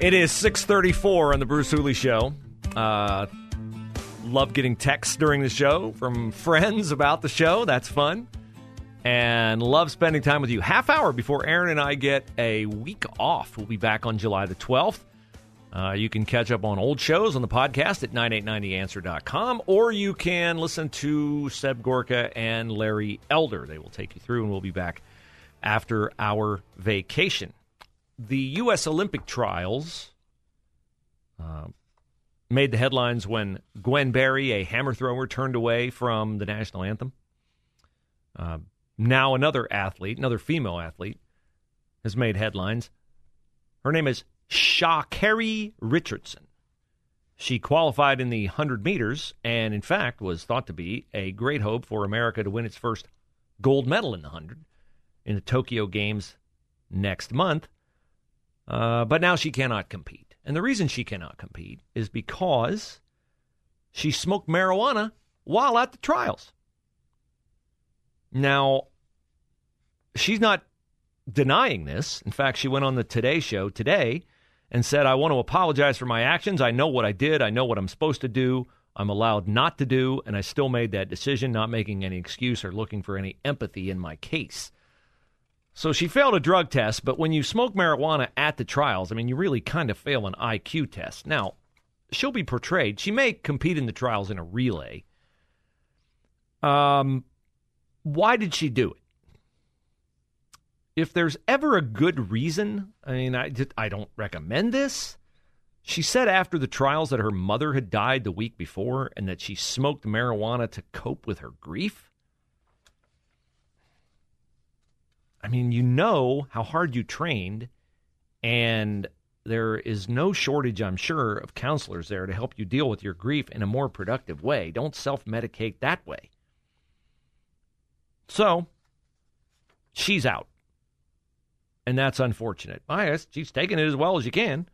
It is 634 on the Bruce Hooley Show. Uh, love getting texts during the show from friends about the show. That's fun. And love spending time with you. Half hour before Aaron and I get a week off. We'll be back on July the 12th. Uh, you can catch up on old shows on the podcast at 989theanswer.com, or you can listen to Seb Gorka and Larry Elder. They will take you through, and we'll be back after our vacation the U.S. Olympic trials uh, made the headlines when Gwen Berry, a hammer thrower, turned away from the national anthem. Uh, now, another athlete, another female athlete, has made headlines. Her name is Sha'Carri Richardson. She qualified in the 100 meters and, in fact, was thought to be a great hope for America to win its first gold medal in the 100 in the Tokyo Games next month. Uh, but now she cannot compete. And the reason she cannot compete is because she smoked marijuana while at the trials. Now, she's not denying this. In fact, she went on the Today Show today and said, I want to apologize for my actions. I know what I did. I know what I'm supposed to do. I'm allowed not to do. And I still made that decision, not making any excuse or looking for any empathy in my case. So she failed a drug test, but when you smoke marijuana at the trials, I mean, you really kind of fail an IQ test. Now, she'll be portrayed. She may compete in the trials in a relay. Um, why did she do it? If there's ever a good reason, I mean, I, I don't recommend this. She said after the trials that her mother had died the week before and that she smoked marijuana to cope with her grief. I mean, you know how hard you trained, and there is no shortage, I'm sure, of counselors there to help you deal with your grief in a more productive way. Don't self medicate that way. So, she's out. And that's unfortunate. Guess she's taking it as well as you can.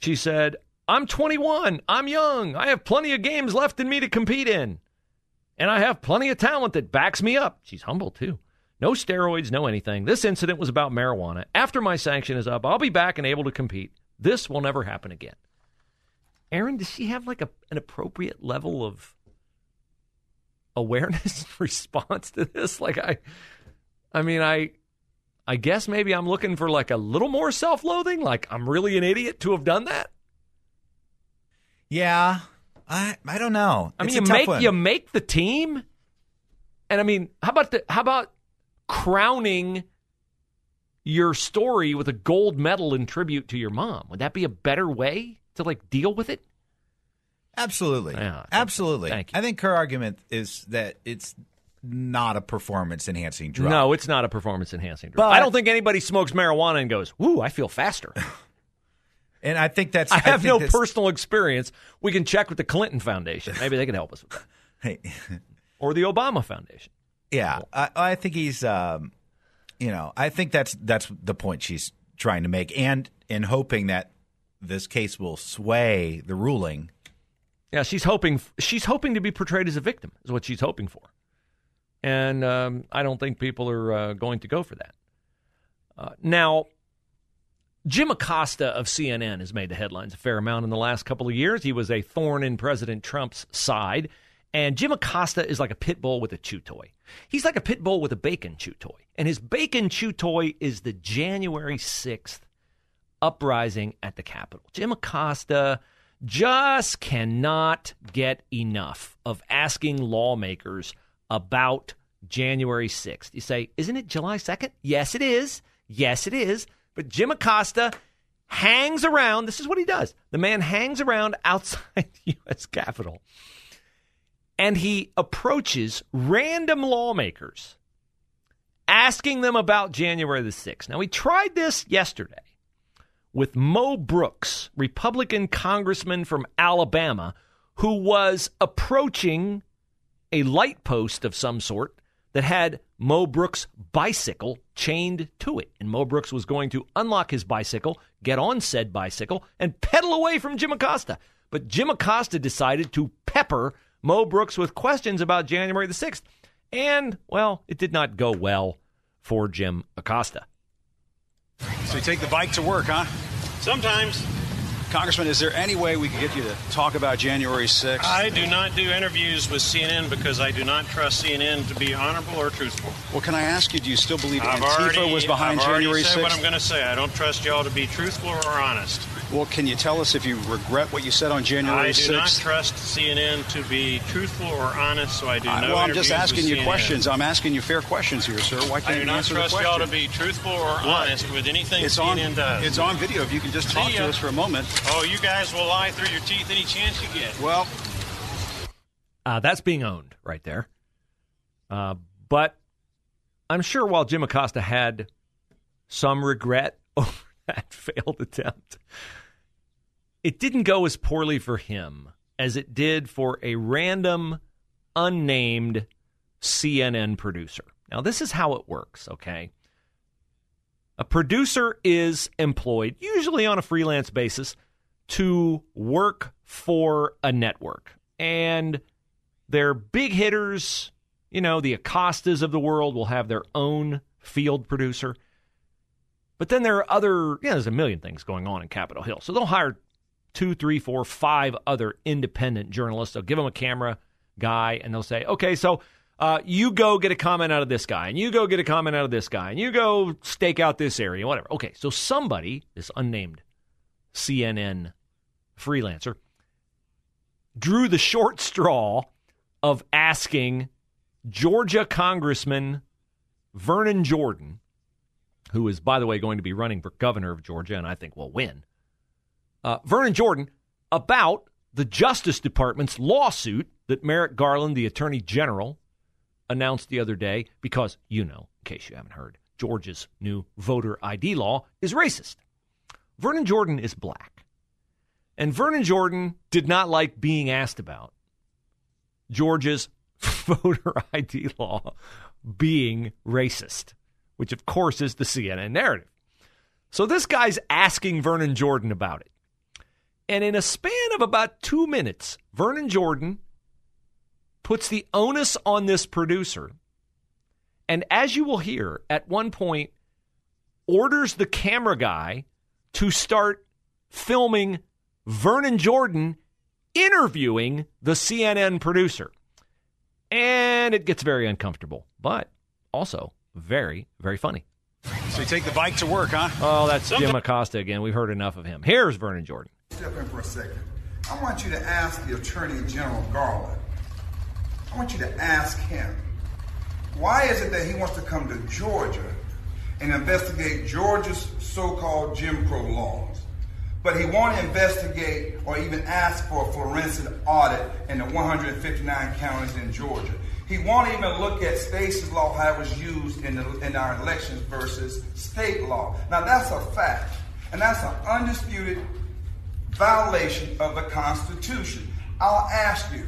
She said, I'm 21. I'm young. I have plenty of games left in me to compete in. And I have plenty of talent that backs me up. She's humble, too. No steroids, no anything. This incident was about marijuana. After my sanction is up, I'll be back and able to compete. This will never happen again. Aaron, does she have like a, an appropriate level of awareness response to this? Like I I mean, I I guess maybe I'm looking for like a little more self-loathing, like I'm really an idiot to have done that. Yeah. I I don't know. I mean, you make one. you make the team, and I mean, how about the how about crowning your story with a gold medal in tribute to your mom? Would that be a better way to like deal with it? Absolutely. Yeah, I so. Absolutely. Thank you. I think her argument is that it's not a performance enhancing drug. No, it's not a performance enhancing drug. But- I don't think anybody smokes marijuana and goes, "Ooh, I feel faster." And I think that's I have think no personal experience. We can check with the Clinton Foundation. Maybe they can help us with that, Hey, or the Obama Foundation. Yeah, I, I think he's um, you know, I think that's that's the point she's trying to make and in hoping that this case will sway the ruling. Yeah, she's hoping she's hoping to be portrayed as a victim. Is what she's hoping for, and um, I don't think people are uh, going to go for that. Uh, now, Jim Acosta of CNN has made the headlines a fair amount in the last couple of years. He was a thorn in President Trump's side, and Jim Acosta is like a pit bull with a chew toy. He's like a pit bull with a bacon chew toy, and his bacon chew toy is the January sixth uprising at the Capitol. Jim Acosta just cannot get enough of asking lawmakers about January 6th. You say, isn't it July 2nd? Yes, it is. Yes, it is. But Jim Acosta hangs around. This is what he does. The man hangs around outside the U.S. Capitol and he approaches random lawmakers asking them about January the 6th. Now, we tried this yesterday with Mo Brooks, Republican congressman from Alabama, who was approaching a light post of some sort that had Mo Brooks' bicycle chained to it. And Mo Brooks was going to unlock his bicycle, get on said bicycle, and pedal away from Jim Acosta. But Jim Acosta decided to pepper Mo Brooks with questions about January the 6th. And, well, it did not go well for Jim Acosta. So you take the bike to work, huh? Sometimes. Congressman, is there any way we could get you to talk about January 6th? I do not do interviews with CNN because I do not trust CNN to be honorable or truthful. Well, can I ask you, do you still believe I've Antifa already, was behind I've already January said 6th? what I'm going to say. I don't trust y'all to be truthful or honest. Well, can you tell us if you regret what you said on January I do 6th? not trust CNN to be truthful or honest, so I do I- no well, I'm just asking you CNN. questions. I'm asking you fair questions here, sir. Why can't I do you not answer trust y'all to be truthful or honest with anything it's on, CNN does. It's on video. If you can just See talk ya. to us for a moment. oh, you guys will lie through your teeth any chance you get. Well, Uh, that's being owned right there. Uh, but I'm sure while Jim Acosta had some regret over that failed attempt, it didn't go as poorly for him as it did for a random, unnamed CNN producer. Now, this is how it works, okay? A producer is employed, usually on a freelance basis, to work for a network. And they're big hitters. You know, the Acostas of the world will have their own field producer. But then there are other, yeah, you know, there's a million things going on in Capitol Hill. So they'll hire two, three, four, five other independent journalists. They'll give them a camera guy and they'll say, okay, so uh, you go get a comment out of this guy, and you go get a comment out of this guy, and you go stake out this area, whatever. Okay, so somebody, this unnamed CNN freelancer, drew the short straw of asking Georgia Congressman Vernon Jordan, who is, by the way, going to be running for governor of Georgia and I think will win, uh, Vernon Jordan about the Justice Department's lawsuit that Merrick Garland, the Attorney General, announced the other day because, you know, in case you haven't heard, Georgia's new voter ID law is racist. Vernon Jordan is black. And Vernon Jordan did not like being asked about Georgia's voter ID law being racist, which of course is the CNN narrative. So this guy's asking Vernon Jordan about it. And in a span of about two minutes, Vernon Jordan puts the onus on this producer. And as you will hear, at one point, orders the camera guy to start filming Vernon Jordan interviewing the CNN producer. And it gets very uncomfortable, but also very, very funny. so you take the bike to work, huh? Oh, that's Jim Acosta again. We've heard enough of him. Here's Vernon Jordan. Step in for a second. I want you to ask the Attorney General Garland. I want you to ask him why is it that he wants to come to Georgia and investigate Georgia's so-called Jim Crow laws, but he won't investigate or even ask for a forensic audit in the 159 counties in Georgia. He won't even look at Stacey's law how it was used in, the, in our elections versus state law. Now that's a fact, and that's an undisputed violation of the Constitution. I'll ask you,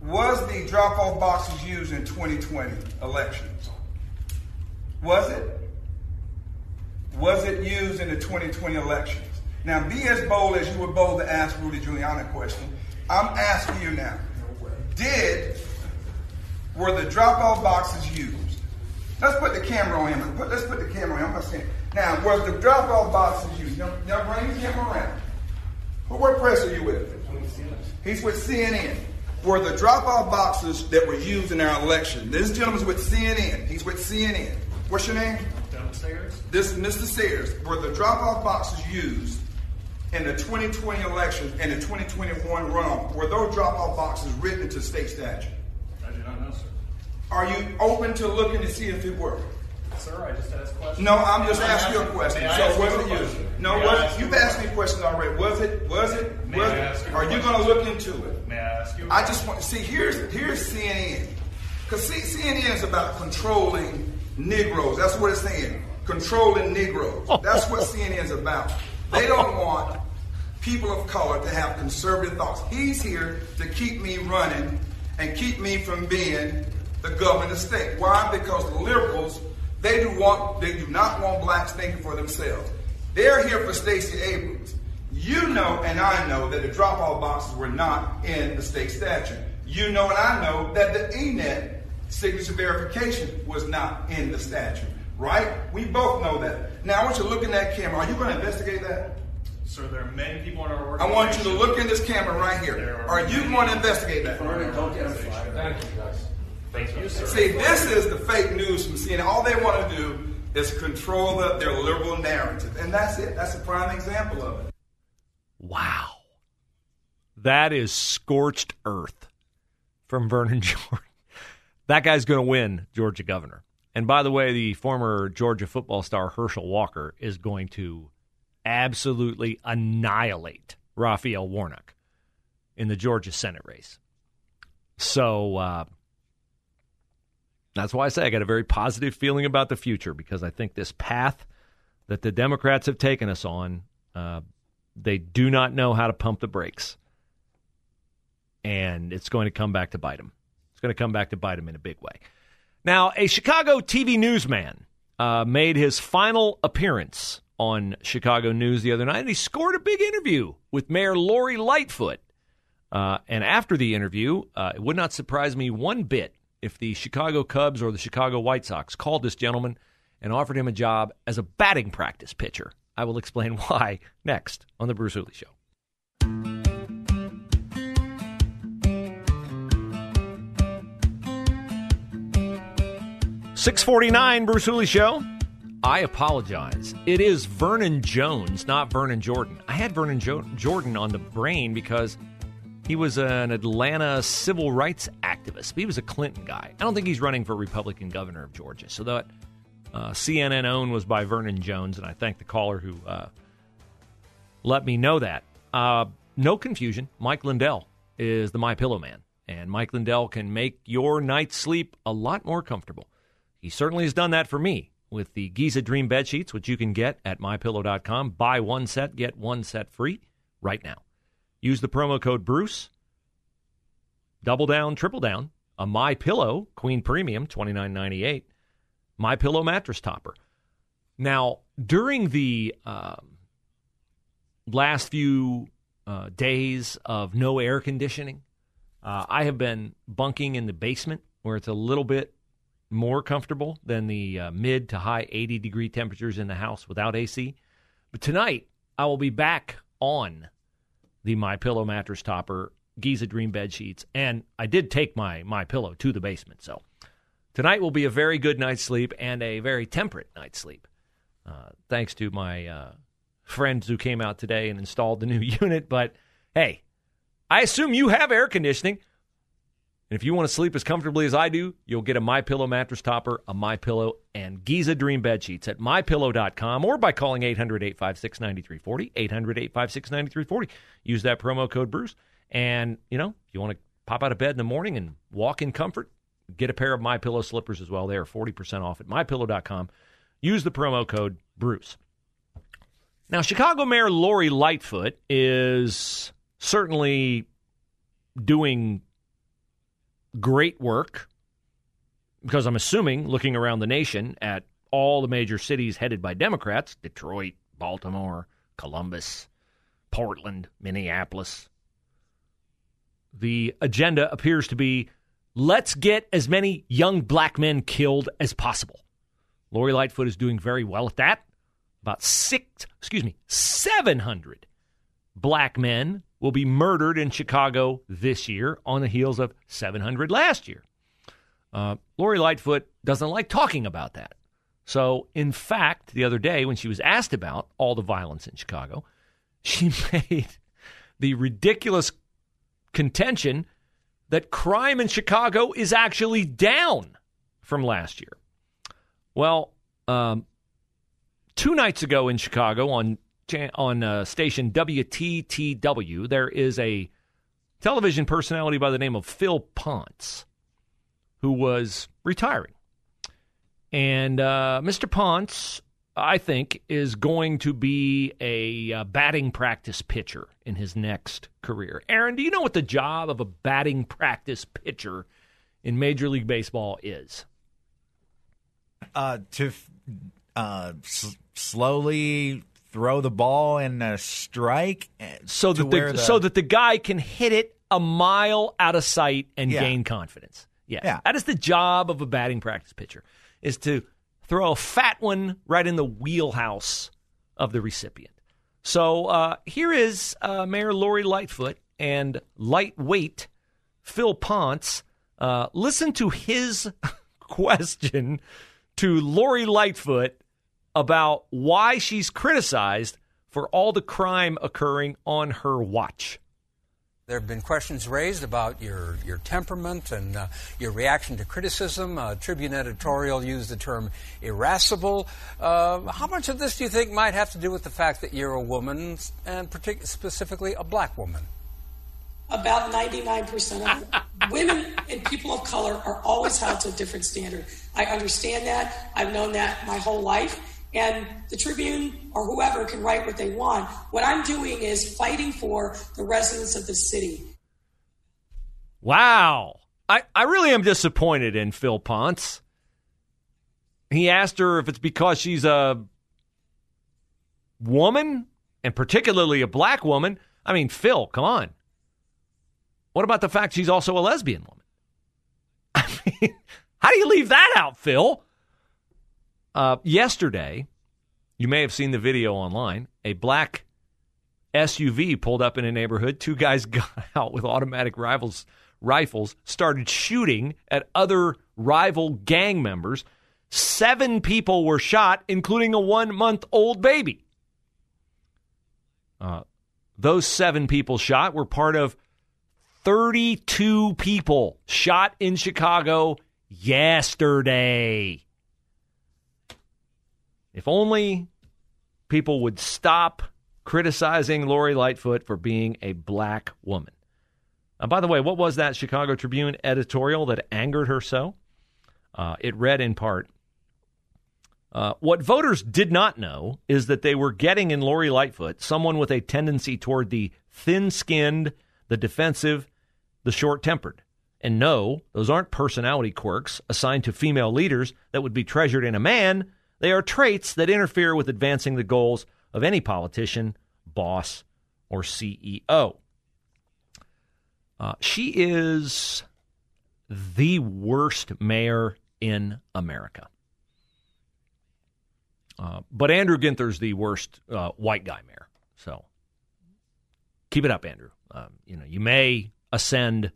was the drop-off boxes used in 2020 elections? Was it? Was it used in the 2020 elections? Now, be as bold as you were bold to ask Rudy Giuliani a question. I'm asking you now. Did were the drop-off boxes used? Let's put the camera on him. Let's put the camera on him. I'm saying. Now, was the drop-off boxes used? Now, now bring the camera around. What, what press are you with? He's with CNN. Were the drop-off boxes that were used in our election? This gentleman's with CNN. He's with CNN. What's your name? This is Mr. Sayers. Were the drop-off boxes used in the 2020 election and the 2021 runoff? Were those drop-off boxes written into state statute? I do not know, sir. Are you open to looking to see if it were? Sir, I just asked questions. No, I'm just asking you a question. So ask was you used? No, May I was ask you've you asked me questions already. Was it was it May I ask you are you going to look into it? May I ask you? a I just want to see here's here's CNN because CNN is about controlling Negroes. That's what it's saying. Controlling Negroes. That's what CNN is about. They don't want people of color to have conservative thoughts. He's here to keep me running and keep me from being the governor of the state. Why? Because the liberals they do want they do not want blacks thinking for themselves. They're here for Stacey Abrams. You know and I know that the drop-off boxes were not in the state statute. You know and I know that the ENET signature verification was not in the statute. Right? We both know that. Now I want you to look in that camera. Are you going to investigate that? Sir, there are many people in our work. I want you to look in this camera right here. There Are you going to investigate that? people in our. Thank you, guys. Thank you, sir. See, this is the fake news from CNN. All they want to do is control the, their liberal narrative. And that's it. That's a prime example of it. Wow. That is scorched earth from Vernon Jordan. That guy's going to win Georgia governor. And by the way, the former Georgia football star Herschel Walker is going to absolutely annihilate Raphael Warnock in the Georgia Senate race. So uh, that's why I say I got a very positive feeling about the future because I think this path that the Democrats have taken us on, uh, they do not know how to pump the brakes. And it's going to come back to bite them. It's going to come back to bite them in a big way. Now, a Chicago TV newsman uh, made his final appearance on Chicago News the other night, and he scored a big interview with Mayor Lori Lightfoot. Uh, and after the interview, uh, it would not surprise me one bit if the Chicago Cubs or the Chicago White Sox called this gentleman and offered him a job as a batting practice pitcher. I will explain why next on The Bruce Hooley Show. Six forty nine, Bruce Hooley Show. I apologize. It is Vernon Jones, not Vernon Jordan. I had Vernon jo- Jordan on the brain because he was an Atlanta civil rights activist. He was a Clinton guy. I don't think he's running for Republican governor of Georgia. So that uh, CNN own was by Vernon Jones, and I thank the caller who uh, let me know that. Uh, no confusion. Mike Lindell is the My Pillow man, and Mike Lindell can make your night's sleep a lot more comfortable. He certainly has done that for me with the Giza Dream bed sheets, which you can get at mypillow.com. Buy one set, get one set free right now. Use the promo code Bruce. Double down, triple down. A My Pillow Queen Premium, twenty nine ninety eight. My Pillow mattress topper. Now, during the um, last few uh, days of no air conditioning, uh, I have been bunking in the basement where it's a little bit more comfortable than the uh, mid to high 80 degree temperatures in the house without AC. But tonight, I will be back on the My Pillow mattress topper, Giza Dream bed sheets, and I did take my My Pillow to the basement. So tonight will be a very good night's sleep and a very temperate night's sleep. Uh, thanks to my uh, friends who came out today and installed the new unit. But hey, I assume you have air conditioning. And if you want to sleep as comfortably as I do, you'll get a My Pillow mattress topper, a My Pillow, and Giza Dream bed sheets at mypillow.com or by calling 800-856-9340, 800-856-9340. Use that promo code Bruce. And, you know, if you want to pop out of bed in the morning and walk in comfort, get a pair of My Pillow slippers as well. They are 40% off at mypillow.com. Use the promo code Bruce. Now, Chicago Mayor Lori Lightfoot is certainly doing great work because I'm assuming, looking around the nation at all the major cities headed by Democrats Detroit, Baltimore, Columbus, Portland, Minneapolis the agenda appears to be let's get as many young black men killed as possible. Lori Lightfoot is doing very well at that. About six, excuse me, 700 black men will be murdered in Chicago this year on the heels of 700 last year. Uh, Lori Lightfoot doesn't like talking about that. So, in fact, the other day when she was asked about all the violence in Chicago, she made the ridiculous contention that crime in Chicago is actually down from last year. Well, um, two nights ago in Chicago on on uh, station WTTW, there is a television personality by the name of Phil Ponce who was retiring. And uh, Mr. Ponce, I think, is going to be a uh, batting practice pitcher in his next career. Aaron, do you know what the job of a batting practice pitcher in Major League Baseball is? Uh, to uh, slowly throw the ball in a strike, eh, So that the, the- so that the guy can hit it a mile out of sight and Yeah. gain confidence. Yes. Yeah. That is the job of a batting practice pitcher is to throw a fat one right in the wheelhouse of the recipient. So uh, here is uh, Mayor Lori Lightfoot and lightweight Phil Ponce. Uh, listen to his question to Lori Lightfoot about why she's criticized for all the crime occurring on her watch. There have been questions raised about your, your temperament and uh, your reaction to criticism. Uh, Tribune editorial used the term irascible. Uh, how much of this do you think might have to do with the fact that you're a woman, and partic- specifically a black woman? about 99% of women and people of color are always held to a different standard. I understand that. I've known that my whole life. And the Tribune or whoever can write what they want. What I'm doing is fighting for the residents of the city. Wow. I, I really am disappointed in Phil Ponce. He asked her if it's because she's a woman, and particularly a black woman. I mean, Phil, come on. What about the fact she's also a lesbian woman? I mean, how do you leave that out, Phil? Uh, yesterday, you may have seen the video online. A black SUV pulled up in a neighborhood. Two guys got out with automatic rifles, rifles, started shooting at other rival gang members. Seven people were shot, including a one month old baby. Uh, those seven people shot were part of 32 people shot in Chicago yesterday. If only people would stop criticizing Lori Lightfoot for being a black woman. By the way, what was that Chicago Tribune editorial that angered her so? Uh, it read in part uh, What voters did not know is that they were getting in Lori Lightfoot someone with a tendency toward the thin skinned, the defensive, the short tempered. And no, those aren't personality quirks assigned to female leaders that would be treasured in a man. They are traits that interfere with advancing the goals of any politician, boss, or CEO. Uh, she is the worst mayor in America. Uh, but Andrew Ginther's the worst uh, white guy mayor. So keep it up, Andrew. Um, you know, you may ascend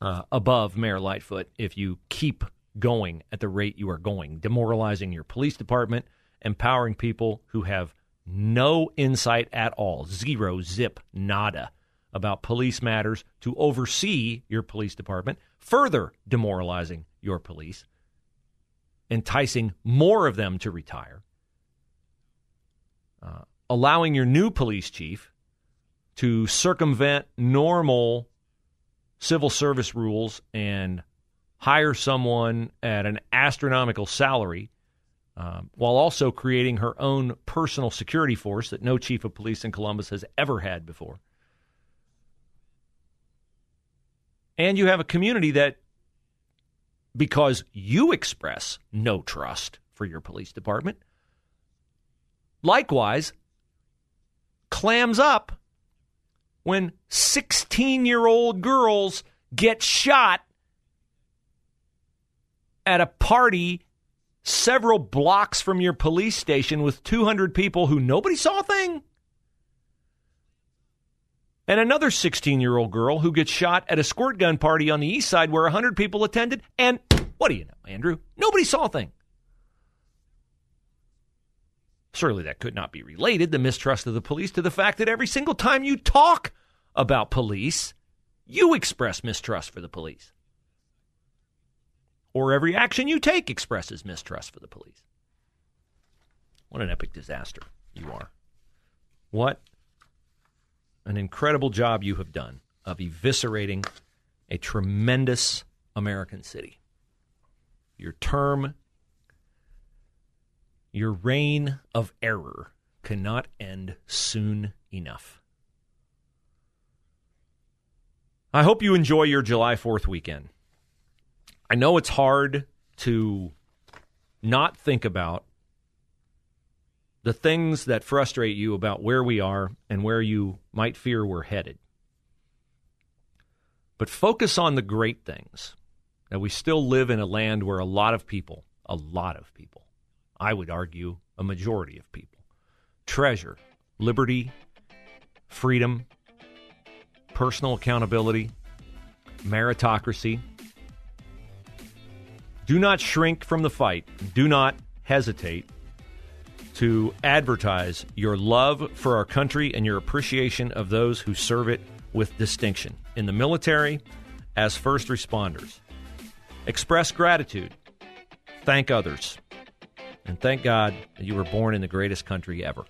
uh, above Mayor Lightfoot if you keep going at the rate you are going, demoralizing your police department, empowering people who have no insight at all, zero, zip, nada about police matters to oversee your police department, further demoralizing your police, enticing more of them to retire, uh, allowing your new police chief to circumvent normal civil service rules and hire someone at an astronomical salary um, while also creating her own personal security force that no chief of police in Columbus has ever had before. And you have a community that, because you express no trust for your police department, likewise clams up when 16 year old girls get shot at a party several blocks from your police station with 200 people who nobody saw a thing. And another 16 year old girl who gets shot at a squirt gun party on the east side where 100 people attended. And what do you know, Andrew? Nobody saw a thing. Surely that could not be related, the mistrust of the police, to the fact that every single time you talk about police, you express mistrust for the police. Or every action you take expresses mistrust for the police. What an epic disaster you are. What an incredible job you have done of eviscerating a tremendous American city. Your term, your reign of error cannot end soon enough. I hope you enjoy your July 4th weekend. I know it's hard to not think about the things that frustrate you about where we are and where you might fear we're headed. But focus on the great things. That we still live in a land where a lot of people, a lot of people, I would argue a majority of people, treasure liberty, freedom, personal accountability, meritocracy. Do not shrink from the fight. Do not hesitate to advertise your love for our country and your appreciation of those who serve it with distinction in the military as first responders. Express gratitude. Thank others. And thank God that you were born in the greatest country ever.